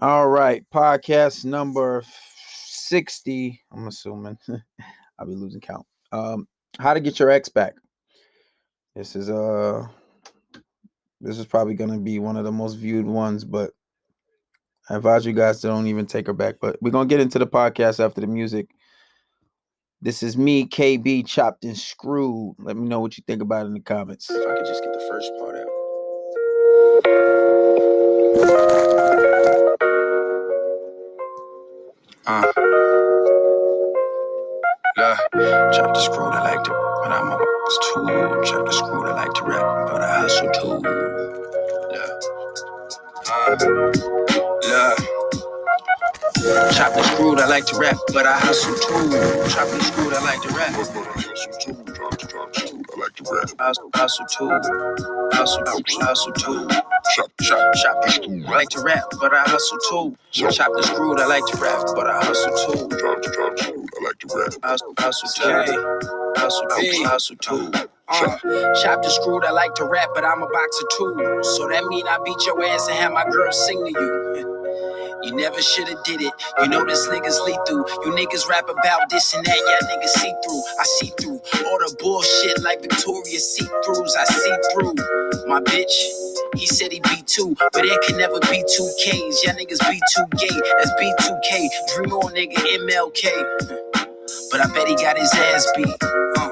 All right, podcast number 60. I'm assuming I'll be losing count. Um, how to get your ex back. This is uh this is probably gonna be one of the most viewed ones, but I advise you guys to don't even take her back. But we're gonna get into the podcast after the music. This is me, KB, chopped and screwed. Let me know what you think about it in the comments. If I could just get the first part out. Uh. Yeah, chop the screw, I like to, but I'm a box too. Chop the screw, I like to rap, but I hustle too. Yeah. Uh. Yeah. Chop the screwed, I like to rap, but I hustle too. Chop the screwed, I like to rap. But I hustle too. Chop, chop, I like to rap. Hustle, too. Hustle, hustle too. Chop, chop, chop I like to rap, but I hustle too. Chop the screwed, I like to rap, but I hustle too. Chop, chop, screwed, I like to rap. Hustle, hustle too. Hustle, too. hustle too. Uh, chop the screwed, I like to rap, but I'm a boxer too. So that mean I beat your ass and have my girl sing to you. You never shoulda did it. You know this niggas lethal. You niggas rap about this and that. Yeah, niggas see through. I see through all the bullshit like Victoria's see throughs. I see through. My bitch, he said he be two, but it can never be two Ks. Yeah, niggas be too gay. That's B2K. Dream on nigga MLK. But I bet he got his ass beat. Uh.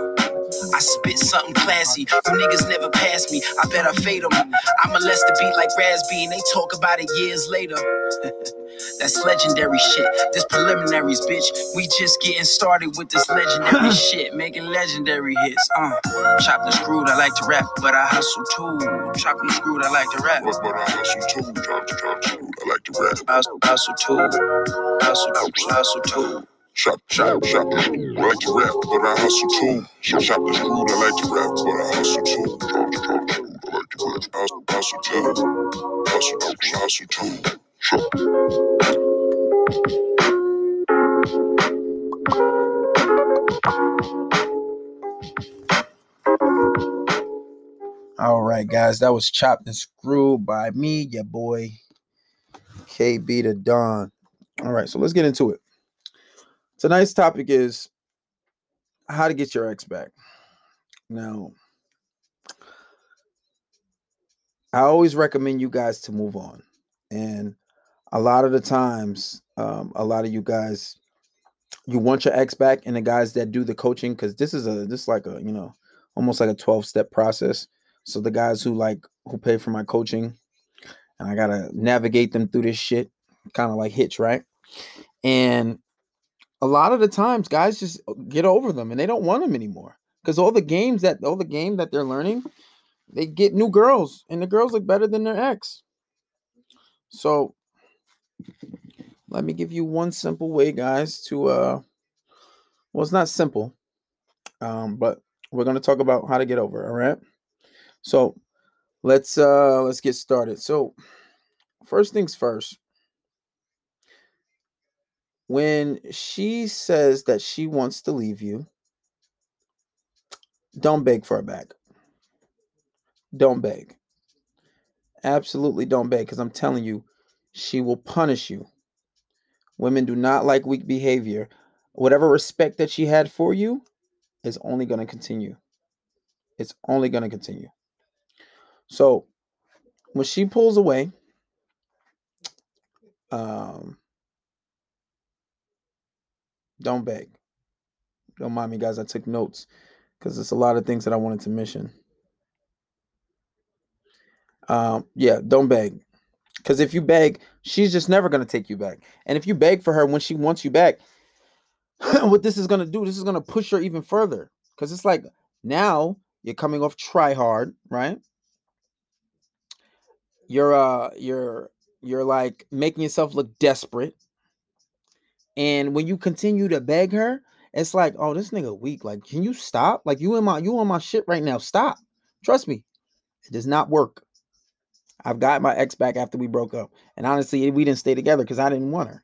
I spit something classy. You niggas never pass me. I bet I fade them. I molest the beat like Raspy, and they talk about it years later. That's legendary shit. This preliminaries, bitch. We just getting started with this legendary shit, making legendary hits. Uh, chop the screwed, I like to rap, but I hustle too. Chop the screwed, I like to rap, but, but I hustle too. Chop, chop, screwed, I like to rap. Hustle, hustle too. Hustle, hustle too. Chop the screwed, I like to rap, but I hustle too. Chop the screwed, I like to rap, but I hustle too. Chop, screwed, I like to rap. Hustle, hustle too. Hustle, hustle too. All right, guys, that was chopped and screwed by me, your boy KB the Don. All right, so let's get into it. Tonight's topic is how to get your ex back. Now, I always recommend you guys to move on, and a lot of the times, um, a lot of you guys, you want your ex back, and the guys that do the coaching, because this is a this is like a you know almost like a twelve step process. So the guys who like who pay for my coaching, and I gotta navigate them through this shit, kind of like Hitch, right? And a lot of the times, guys just get over them, and they don't want them anymore because all the games that all the game that they're learning, they get new girls, and the girls look better than their ex. So let me give you one simple way, guys, to uh well, it's not simple, um, but we're gonna talk about how to get over, all right? So let's uh let's get started. So first things first. When she says that she wants to leave you, don't beg for her back. Don't beg. Absolutely don't beg because I'm telling you, she will punish you. Women do not like weak behavior. Whatever respect that she had for you is only going to continue. It's only going to continue. So when she pulls away, um, don't beg. Don't mind me, guys. I took notes because there's a lot of things that I wanted to mention. Um, yeah, don't beg. Because if you beg, she's just never going to take you back. And if you beg for her when she wants you back, what this is going to do, this is going to push her even further. Because it's like now you're coming off try hard, right? You're uh you're you're like making yourself look desperate. And when you continue to beg her, it's like, oh, this nigga weak. Like, can you stop? Like you in my you on my shit right now. Stop. Trust me. It does not work. I've got my ex back after we broke up. And honestly, we didn't stay together because I didn't want her.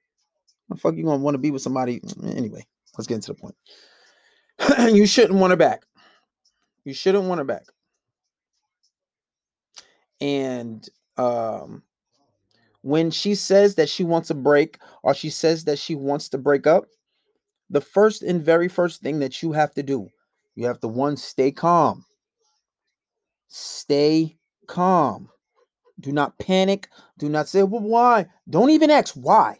The fuck you gonna want to be with somebody? Anyway, let's get into the point. you shouldn't want her back. You shouldn't want her back. And um when she says that she wants a break or she says that she wants to break up, the first and very first thing that you have to do, you have to one, stay calm. Stay calm. Do not panic. Do not say, well, why? Don't even ask why.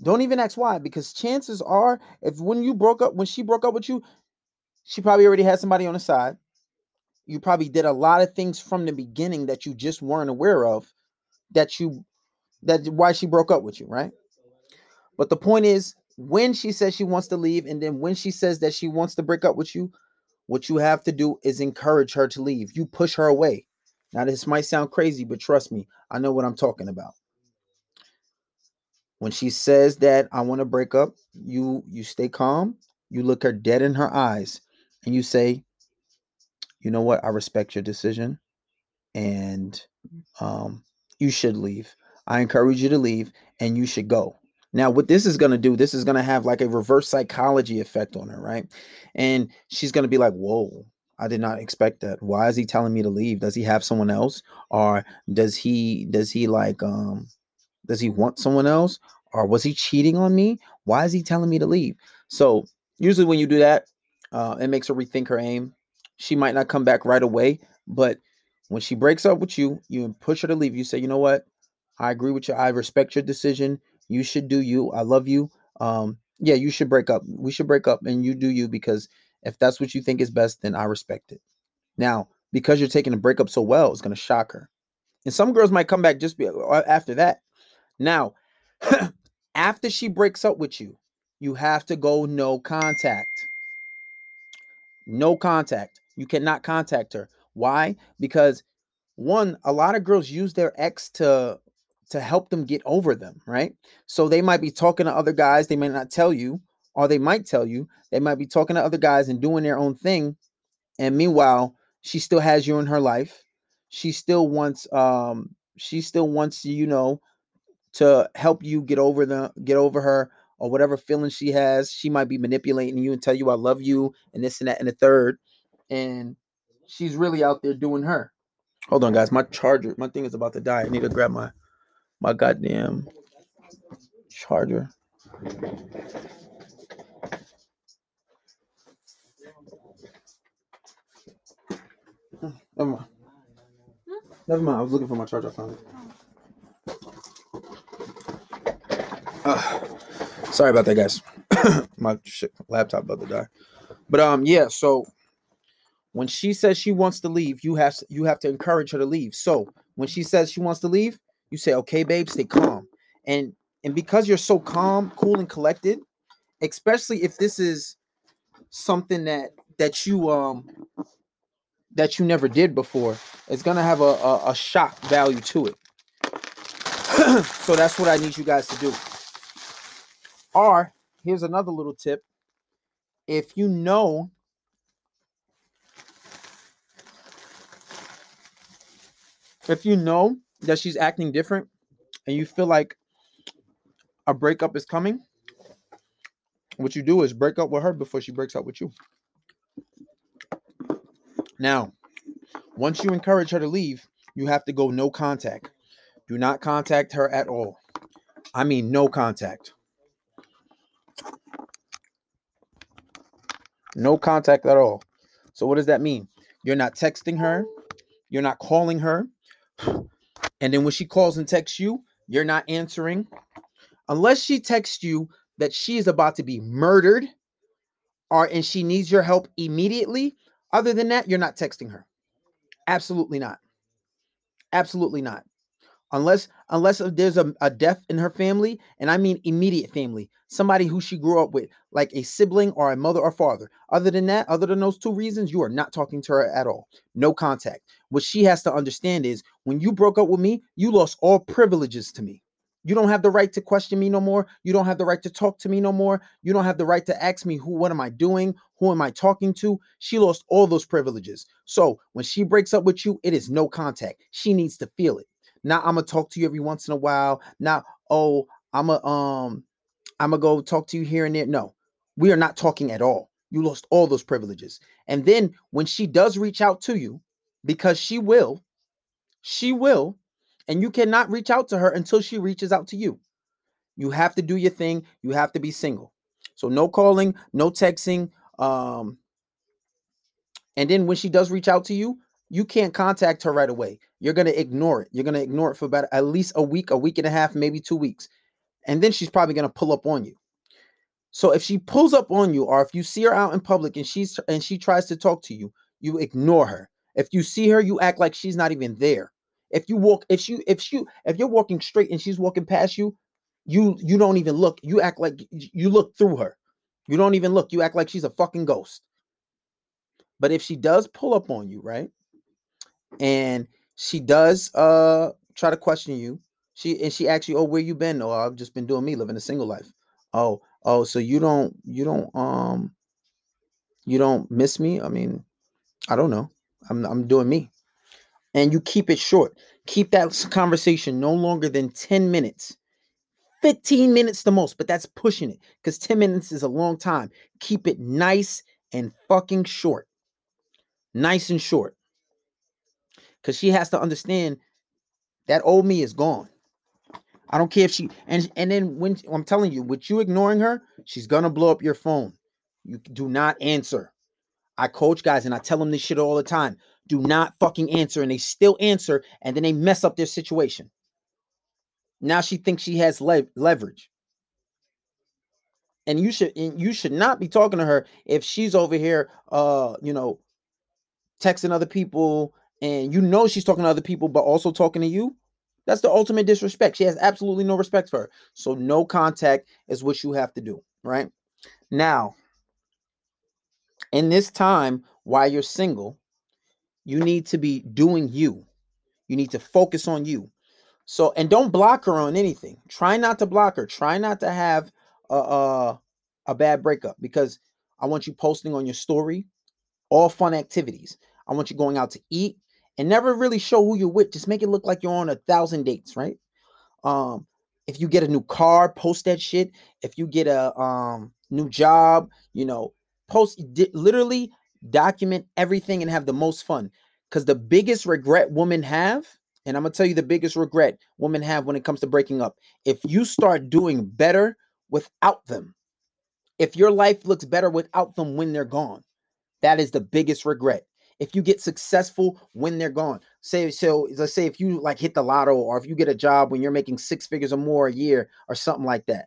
Don't even ask why, because chances are, if when you broke up, when she broke up with you, she probably already had somebody on the side. You probably did a lot of things from the beginning that you just weren't aware of that you that why she broke up with you, right? But the point is, when she says she wants to leave, and then when she says that she wants to break up with you, what you have to do is encourage her to leave. You push her away. Now, this might sound crazy, but trust me, I know what I'm talking about. When she says that I want to break up, you you stay calm, you look her dead in her eyes, and you say, "You know what? I respect your decision, and um, you should leave. I encourage you to leave, and you should go." Now, what this is going to do, this is going to have like a reverse psychology effect on her, right? And she's going to be like, whoa, I did not expect that. Why is he telling me to leave? Does he have someone else? Or does he, does he like, um, does he want someone else? Or was he cheating on me? Why is he telling me to leave? So, usually when you do that, uh, it makes her rethink her aim. She might not come back right away, but when she breaks up with you, you push her to leave. You say, you know what? I agree with you. I respect your decision. You should do you. I love you. Um, yeah, you should break up. We should break up and you do you because if that's what you think is best, then I respect it. Now, because you're taking a breakup so well, it's going to shock her. And some girls might come back just be, uh, after that. Now, after she breaks up with you, you have to go no contact. No contact. You cannot contact her. Why? Because one, a lot of girls use their ex to to help them get over them, right? So they might be talking to other guys, they may not tell you, or they might tell you, they might be talking to other guys and doing their own thing. And meanwhile, she still has you in her life. She still wants um she still wants you know to help you get over the get over her or whatever feeling she has. She might be manipulating you and tell you I love you and this and that and the third. And she's really out there doing her. Hold on, guys. My charger, my thing is about to die. I need to grab my my goddamn charger. Never mind. Never mind. I was looking for my charger. I found it. Uh, sorry about that, guys. my shit, laptop about to die. But um, yeah. So when she says she wants to leave, you have you have to encourage her to leave. So when she says she wants to leave, you say, okay, babe, stay calm. And and because you're so calm, cool, and collected, especially if this is something that that you um that you never did before, it's gonna have a, a, a shock value to it. so that's what I need you guys to do. Or here's another little tip. If you know if you know that she's acting different and you feel like a breakup is coming, what you do is break up with her before she breaks up with you. Now, once you encourage her to leave, you have to go no contact. Do not contact her at all. I mean, no contact. No contact at all. So, what does that mean? You're not texting her, you're not calling her, and then when she calls and texts you, you're not answering. Unless she texts you that she is about to be murdered or and she needs your help immediately. Other than that, you're not texting her. Absolutely not. Absolutely not. Unless unless there's a, a death in her family and i mean immediate family somebody who she grew up with like a sibling or a mother or father. Other than that other than those two reasons you are not talking to her at all. No contact. What she has to understand is when you broke up with me you lost all privileges to me you don't have the right to question me no more you don't have the right to talk to me no more you don't have the right to ask me who what am i doing who am i talking to she lost all those privileges so when she breaks up with you it is no contact she needs to feel it now I'm gonna talk to you every once in a while. Now, oh, I'm a um, I'm gonna go talk to you here and there. No, we are not talking at all. You lost all those privileges. And then when she does reach out to you, because she will, she will, And you cannot reach out to her until she reaches out to you. You have to do your thing. You have to be single. So no calling, no texting. Um, and then when she does reach out to you, you can't contact her right away. You're gonna ignore it. You're gonna ignore it for about at least a week, a week and a half, maybe two weeks. And then she's probably gonna pull up on you. So if she pulls up on you, or if you see her out in public and she's and she tries to talk to you, you ignore her. If you see her, you act like she's not even there. If you walk, if you if she if you're walking straight and she's walking past you, you you don't even look. You act like you look through her. You don't even look. You act like she's a fucking ghost. But if she does pull up on you, right? And she does uh try to question you. She and she asks you, "Oh, where you been?" "Oh, I've just been doing me, living a single life." "Oh, oh, so you don't you don't um you don't miss me?" I mean, I don't know. I'm I'm doing me. And you keep it short. Keep that conversation no longer than 10 minutes. 15 minutes the most, but that's pushing it because 10 minutes is a long time. Keep it nice and fucking short. Nice and short. Because she has to understand that old me is gone. I don't care if she and and then when I'm telling you, with you ignoring her, she's gonna blow up your phone. You do not answer. I coach guys and I tell them this shit all the time. Do not fucking answer, and they still answer, and then they mess up their situation. Now she thinks she has le- leverage. And you should and you should not be talking to her if she's over here uh, you know, texting other people and you know she's talking to other people but also talking to you. That's the ultimate disrespect. She has absolutely no respect for her. So no contact is what you have to do, right? Now, in this time while you're single, you need to be doing you. You need to focus on you. So, and don't block her on anything. Try not to block her. Try not to have a, a, a bad breakup because I want you posting on your story all fun activities. I want you going out to eat and never really show who you're with. Just make it look like you're on a thousand dates, right? Um, if you get a new car, post that shit. If you get a um new job, you know, post literally document everything and have the most fun. Because the biggest regret women have and I'm gonna tell you the biggest regret women have when it comes to breaking up. If you start doing better without them, if your life looks better without them when they're gone, that is the biggest regret. If you get successful when they're gone, say so, let's say if you like hit the lotto or if you get a job when you're making six figures or more a year or something like that,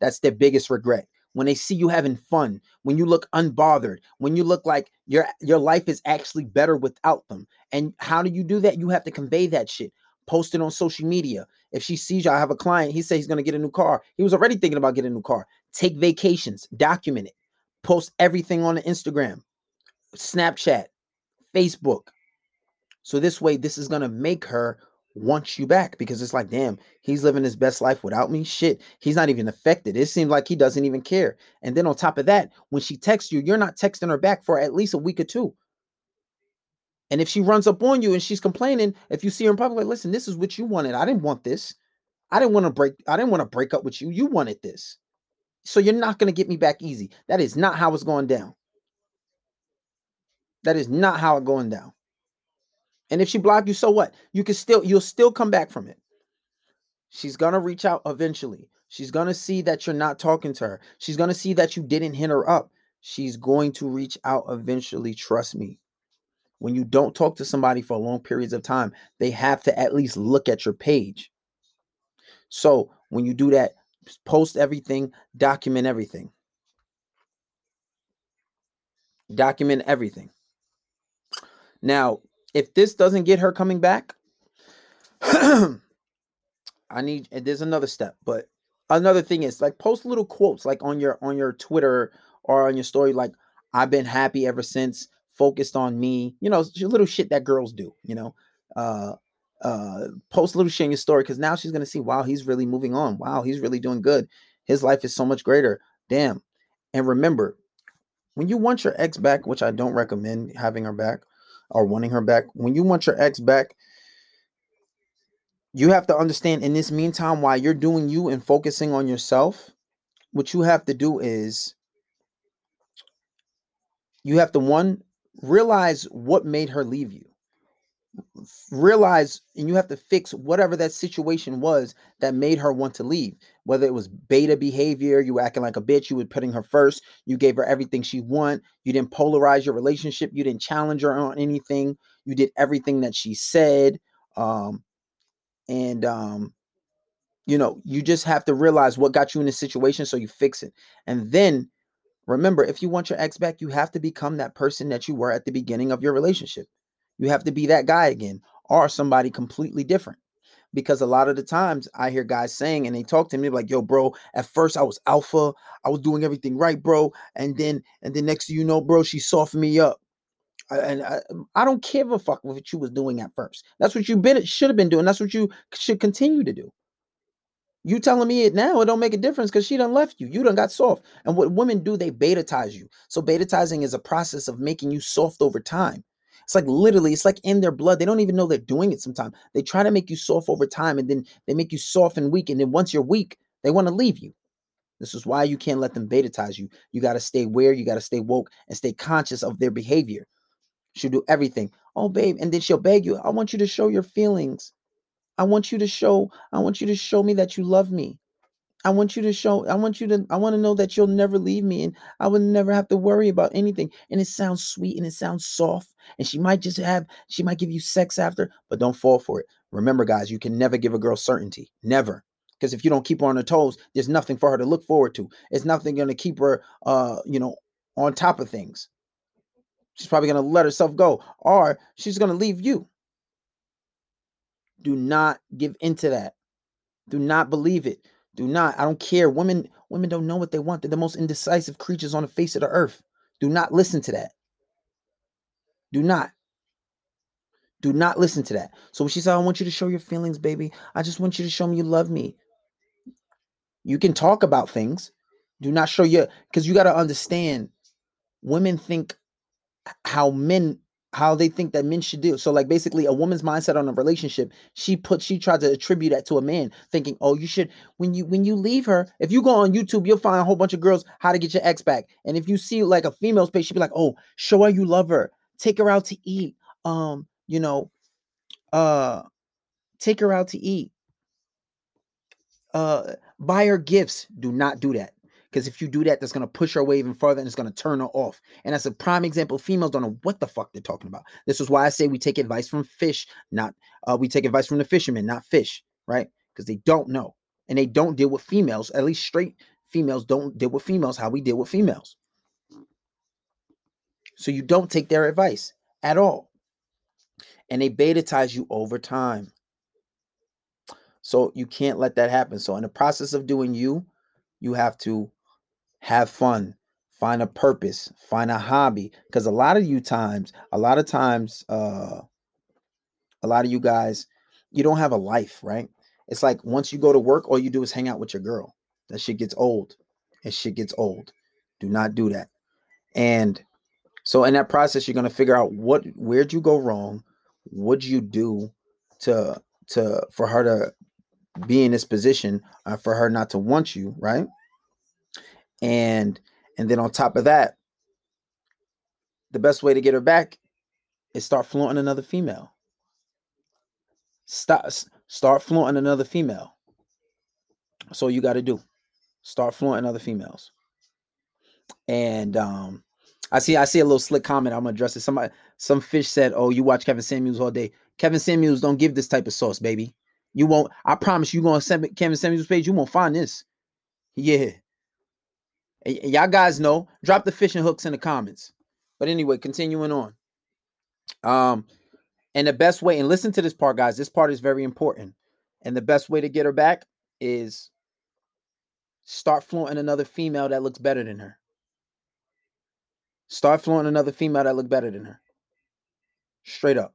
that's their biggest regret when they see you having fun, when you look unbothered, when you look like your your life is actually better without them. And how do you do that? You have to convey that shit. Post it on social media. If she sees you, I have a client, he says he's gonna get a new car. He was already thinking about getting a new car. Take vacations, document it, post everything on the Instagram, Snapchat, Facebook. So this way, this is gonna make her wants you back because it's like, damn, he's living his best life without me. Shit, he's not even affected. It seems like he doesn't even care. And then on top of that, when she texts you, you're not texting her back for at least a week or two. And if she runs up on you and she's complaining, if you see her in public, like, listen, this is what you wanted. I didn't want this. I didn't want to break. I didn't want to break up with you. You wanted this. So you're not going to get me back easy. That is not how it's going down. That is not how it's going down. And if she blocked you, so what? You can still you'll still come back from it. She's gonna reach out eventually. She's gonna see that you're not talking to her. She's gonna see that you didn't hit her up. She's going to reach out eventually. Trust me. When you don't talk to somebody for long periods of time, they have to at least look at your page. So when you do that, post everything, document everything. Document everything. Now, if this doesn't get her coming back, I need there's another step, but another thing is like post little quotes like on your on your Twitter or on your story like I've been happy ever since, focused on me, you know, little shit that girls do, you know. Uh uh post little shit in your story because now she's gonna see wow he's really moving on. Wow he's really doing good. His life is so much greater. Damn. And remember when you want your ex back which i don't recommend having her back or wanting her back, when you want your ex back, you have to understand in this meantime, while you're doing you and focusing on yourself, what you have to do is you have to one realize what made her leave you. Realize and you have to fix whatever that situation was that made her want to leave. Whether it was beta behavior you were acting like a bitch you were putting her first you gave her everything she want you didn't polarize your relationship you didn't challenge her on anything you did everything that she said um and um you know you just have to realize what got you in this situation so you fix it. And then remember if you want your ex back you have to become that person that you were at the beginning of your relationship you have to be that guy again or somebody completely different. Because a lot of the times I hear guys saying, and they talk to me like, yo, bro, at first I was alpha, I was doing everything right, bro. And then, and then next you know, bro, she softened me up. And I, um, I don't give a fuck what you was doing at first. That's what you been should have been doing. That's what you should continue to do. You telling me it now, it don't make a difference because she done left you. You done got soft. And what women do, they betatize you. So betatizing is a process of making you soft over time. It's like literally, it's like in their blood. They don't even know they're doing it sometimes. They try to make you soft over time and then they make you soft and weak. And then once you're weak, they want to leave you. This is why you can't let them betatize you. You got to stay aware, you got to stay woke and stay conscious of their behavior. She'll do everything. Oh, babe. And then she'll beg you, I want you to show your feelings. I want you to show, I want you to show me that you love me. I want you to show, I want you to, I want to know that you'll never leave me and I would never have to worry about anything. And it sounds sweet and it sounds soft. And she might just have, she might give you sex after, but don't fall for it. Remember, guys, you can never give a girl certainty. Never. Because if you don't keep her on her toes, there's nothing for her to look forward to. It's nothing going to keep her, uh, you know, on top of things. She's probably going to let herself go or she's going to leave you. Do not give into that. Do not believe it. Do not. I don't care. Women women don't know what they want. They're the most indecisive creatures on the face of the earth. Do not listen to that. Do not. Do not listen to that. So when she said, I want you to show your feelings, baby. I just want you to show me you love me. You can talk about things. Do not show your because you got to understand women think how men how they think that men should do. So like basically a woman's mindset on a relationship, she put she tried to attribute that to a man, thinking, "Oh, you should when you when you leave her, if you go on YouTube, you'll find a whole bunch of girls how to get your ex back. And if you see like a female's page, she'd be like, "Oh, show her you love her. Take her out to eat. Um, you know, uh take her out to eat. Uh buy her gifts. Do not do that. Because if you do that, that's going to push her away even further and it's going to turn her off. And that's a prime example. Females don't know what the fuck they're talking about. This is why I say we take advice from fish, not uh, we take advice from the fishermen, not fish, right? Because they don't know. And they don't deal with females, at least straight females don't deal with females how we deal with females. So you don't take their advice at all. And they betatize you over time. So you can't let that happen. So in the process of doing you, you have to have fun find a purpose find a hobby because a lot of you times a lot of times uh a lot of you guys you don't have a life right? It's like once you go to work all you do is hang out with your girl. That shit gets old and shit gets old. Do not do that. And so in that process you're going to figure out what where'd you go wrong? What'd you do to to for her to be in this position uh, for her not to want you right and and then on top of that the best way to get her back is start flaunting another female start start flaunting another female so you got to do start flaunting other females and um I see I see a little slick comment. I'm gonna address it. Somebody some fish said, Oh, you watch Kevin Samuels all day. Kevin Samuels don't give this type of sauce, baby. You won't, I promise you gonna send Kevin Samuels page, you won't find this. Yeah. And y'all guys know, drop the fishing hooks in the comments. But anyway, continuing on. Um, and the best way, and listen to this part, guys. This part is very important. And the best way to get her back is start flaunting another female that looks better than her. Start flaunting another female that look better than her. Straight up.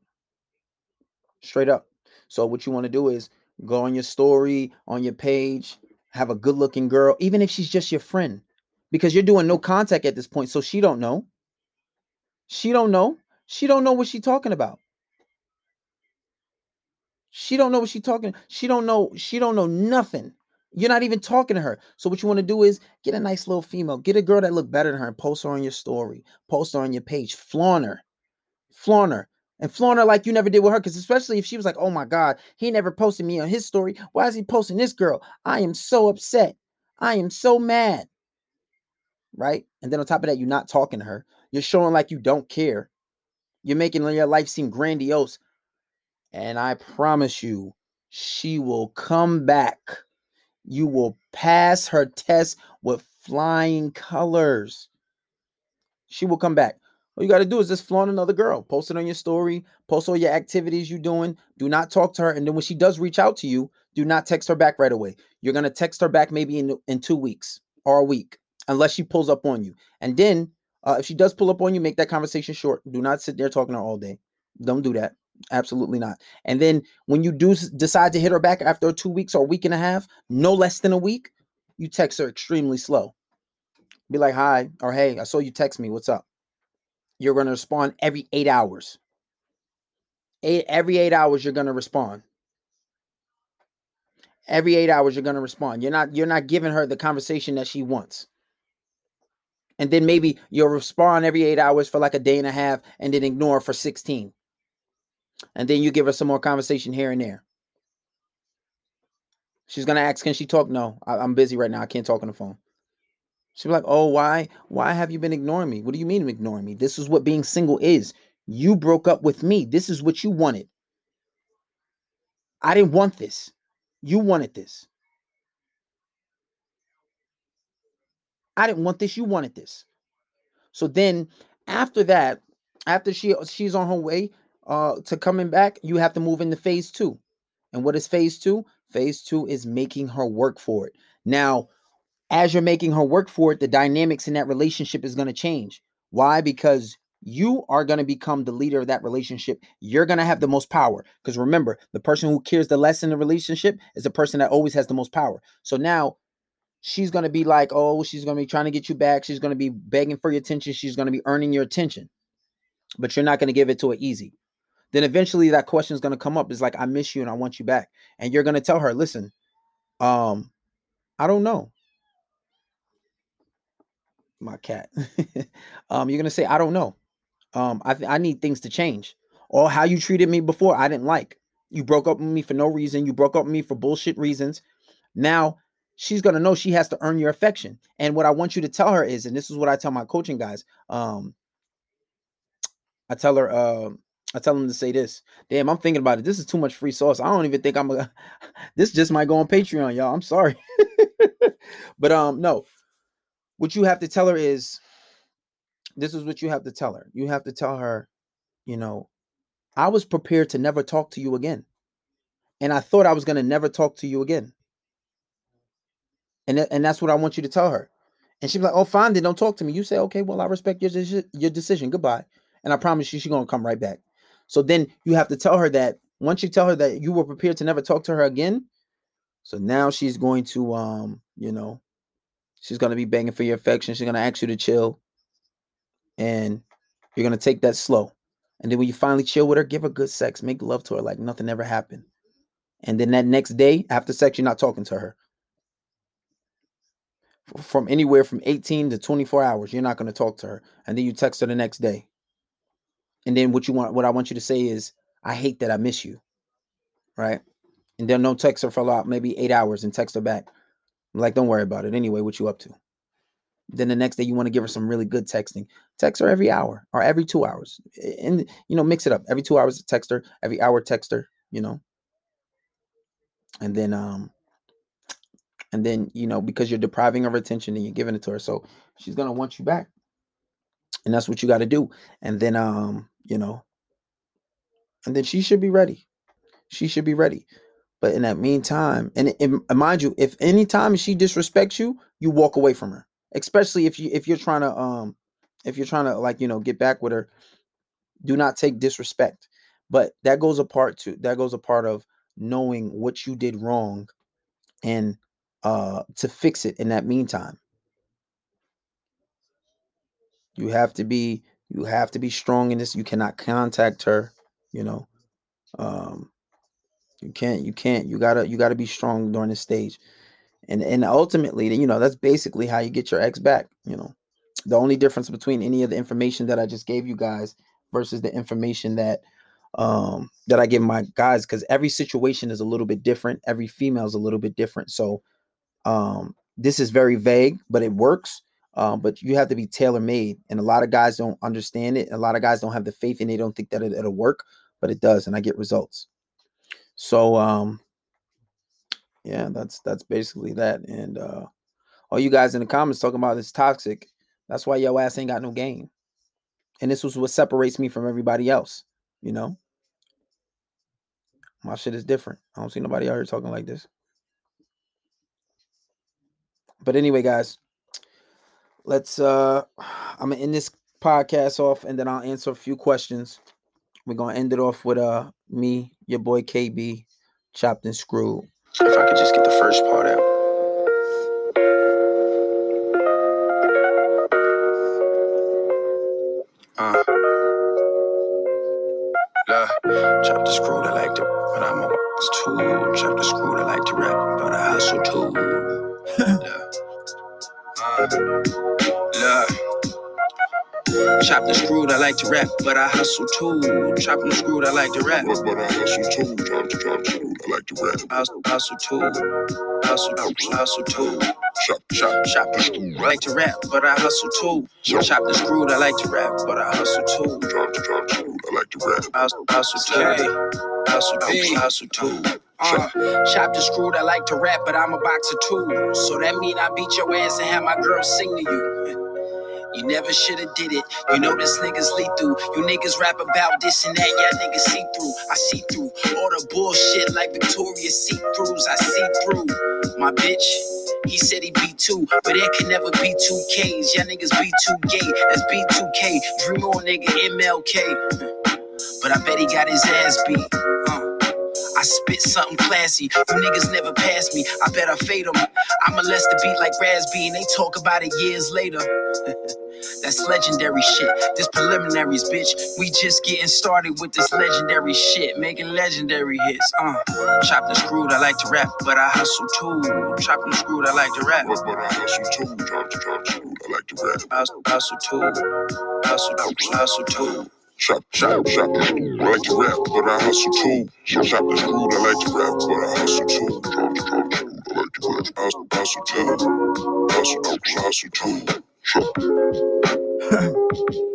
Straight up. So what you want to do is go on your story, on your page, have a good looking girl, even if she's just your friend because you're doing no contact at this point so she don't know she don't know she don't know what she talking about she don't know what she talking she don't know she don't know nothing you're not even talking to her so what you want to do is get a nice little female get a girl that look better than her and post her on your story post her on your page flaunt her flaunt her and flaunt her like you never did with her. Because especially if she was like, "Oh my God, he never posted me on his story. Why is he posting this girl? I am so upset. I am so mad." Right, and then on top of that, you're not talking to her. You're showing like you don't care. You're making your life seem grandiose. And I promise you, she will come back. You will pass her test with flying colors. She will come back. All you got to do is just flaunt another girl. Post it on your story. Post all your activities you're doing. Do not talk to her. And then when she does reach out to you, do not text her back right away. You're going to text her back maybe in, in two weeks or a week, unless she pulls up on you. And then uh, if she does pull up on you, make that conversation short. Do not sit there talking to her all day. Don't do that. Absolutely not. And then when you do decide to hit her back after two weeks or a week and a half, no less than a week, you text her extremely slow. Be like, hi, or hey, I saw you text me. What's up? you're going to respond every eight hours. Eight, every eight hours, you're going to respond. Every eight hours, you're going to respond. You're not you're not giving her the conversation that she wants. And then maybe you'll respond every eight hours for like a day and a half, and then ignore for 16. And then you give her some more conversation here and there. She's gonna ask, "Can she talk?" No, I, am busy right now. I can't talk on the phone. She'll be like, oh, why? Why have you been ignoring me? What do you mean ignoring me? This is what being single is. You broke up with me. This is what you wanted. I didn't want this. You wanted this. I didn't want this. You wanted this. So then after that, after she she's on her way uh to coming back, you have to move into phase two. And what is phase two? Phase two is making her work for it. Now, as you're making her work for it, the dynamics in that relationship is going to change. Why? Because you are going to become the leader of that relationship. You're going to have the most power. Because remember, the person who cares the less in the relationship is the person that always has the most power. So now she's going to be like, oh, she's going to be trying to get you back. She's going to be begging for your attention. She's going to be earning your attention. But you're not going to give it to her easy. Then eventually that question is going to come up. It's like, I miss you and I want you back. And you're going to tell her, listen, um, I don't know my cat. um, you're gonna say, I don't know. Um, I th- I need things to change. Or how you treated me before, I didn't like. You broke up with me for no reason. You broke up with me for bullshit reasons. Now she's gonna know she has to earn your affection. And what I want you to tell her is, and this is what I tell my coaching guys. Um, I tell her, uh, I tell them to say this. Damn, I'm thinking about it. This is too much free sauce. I don't even think I'm a. this just might go on Patreon, y'all. I'm sorry, but um, no what you have to tell her is this is what you have to tell her. You have to tell her, you know, I was prepared to never talk to you again. And I thought I was going to never talk to you again. And, th- and that's what I want you to tell her. And she's like, oh, fine, then don't talk to me. You say, okay, well, I respect your, de- your decision. Goodbye. And I promise you, she's going to come right back. So then you have to tell her that once you tell her that you were prepared to never talk to her again. So now she's going to, um, you know, She's gonna be begging for your affection. She's gonna ask you to chill, and you're gonna take that slow. And then when you finally chill with her, give her good sex, make love to her like nothing ever happened. And then that next day after sex, you're not talking to her. From anywhere from 18 to 24 hours, you're not going to talk to her. And then you text her the next day. And then what you want, what I want you to say is, I hate that I miss you. Right. And then don't text her for a lot, maybe eight hours and text her back. Like, don't worry about it. Anyway, what you up to? Then the next day you want to give her some really good texting. Text her every hour or every two hours. And you know, mix it up. Every two hours text her, every hour text her, you know. And then um and then you know, because you're depriving her attention and you're giving it to her. So she's gonna want you back. And that's what you got to do. And then um, you know, and then she should be ready. She should be ready. But in that meantime, and, and mind you, if anytime she disrespects you, you walk away from her. Especially if you if you're trying to um if you're trying to like you know get back with her, do not take disrespect. But that goes a part to that goes a part of knowing what you did wrong and uh to fix it in that meantime. You have to be you have to be strong in this. You cannot contact her, you know. Um you can't, you can't, you gotta, you gotta be strong during this stage. And and ultimately, you know, that's basically how you get your ex back. You know, the only difference between any of the information that I just gave you guys versus the information that um, that I give my guys because every situation is a little bit different. Every female is a little bit different. So um, this is very vague, but it works. Um, but you have to be tailor made, and a lot of guys don't understand it. A lot of guys don't have the faith, and they don't think that it, will work, but it does, and I get results. So, um, yeah, that's that's basically that. And uh, all you guys in the comments talking about this toxic. That's why your ass ain't got no game. And this was what separates me from everybody else. You know, my shit is different. I don't see nobody out here talking like this. But anyway, guys, let's uh I'm gonna end this podcast off and then I'll answer a few questions. We're gonna end it off with uh me, your boy KB, chopped and screwed. If I could just get the first part out. Uh, uh, chop the screw, I like to, but I'm a too. Chop the screw, I like to rap, but I hustle too. Yeah. Uh, look. Chopped and screwed, I like to rap, but I hustle too. Chopped and screwed, I like to rap. But, but I hustle too. Chopped and chopped screwed, I like to rap. Hustle, hustle too. Hustle, hustle too. Chop, chop, chop and screwed, I like to rap, but I hustle too. Chopped and screwed, I like to rap, but I hustle too. Chopped and chopped screwed, I like to rap. Hustle, hustle too. Hustle, hustle too. Uh, chopped and screwed, I like to rap, but I'm a boxer too. So that mean I beat your ass and have my girl sing to you. You never shoulda did it. You know this niggas lethal. You niggas rap about this and that. Yeah, niggas see through. I see through all the bullshit like Victoria's see throughs. I see through. My bitch. He said he'd be two, but there can never be two Ks. Y'all niggas be too gay. That's B2K. Dream on nigga MLK. But I bet he got his ass beat. Uh. Spit something classy. You niggas never pass me. I bet I fade them. I molest the beat like Raspy, and they talk about it years later. That's legendary shit. This preliminaries, bitch. We just getting started with this legendary shit, making legendary hits. Uh, chopped and screwed, I like to rap, but I hustle too. Chopped and screwed, I like to rap, but, but I hustle too. Chopped chopped screwed, I like to rap. I hustle, hustle too. Hustle, hustle too. Chop, chop, chop the food. I like to rap, but I hustle too. So chop the food. I like to rap, but I hustle too. Chop, chop the food. I like to rap. but Hustle, hustle too. Hustle, hustle, hustle too. Chop.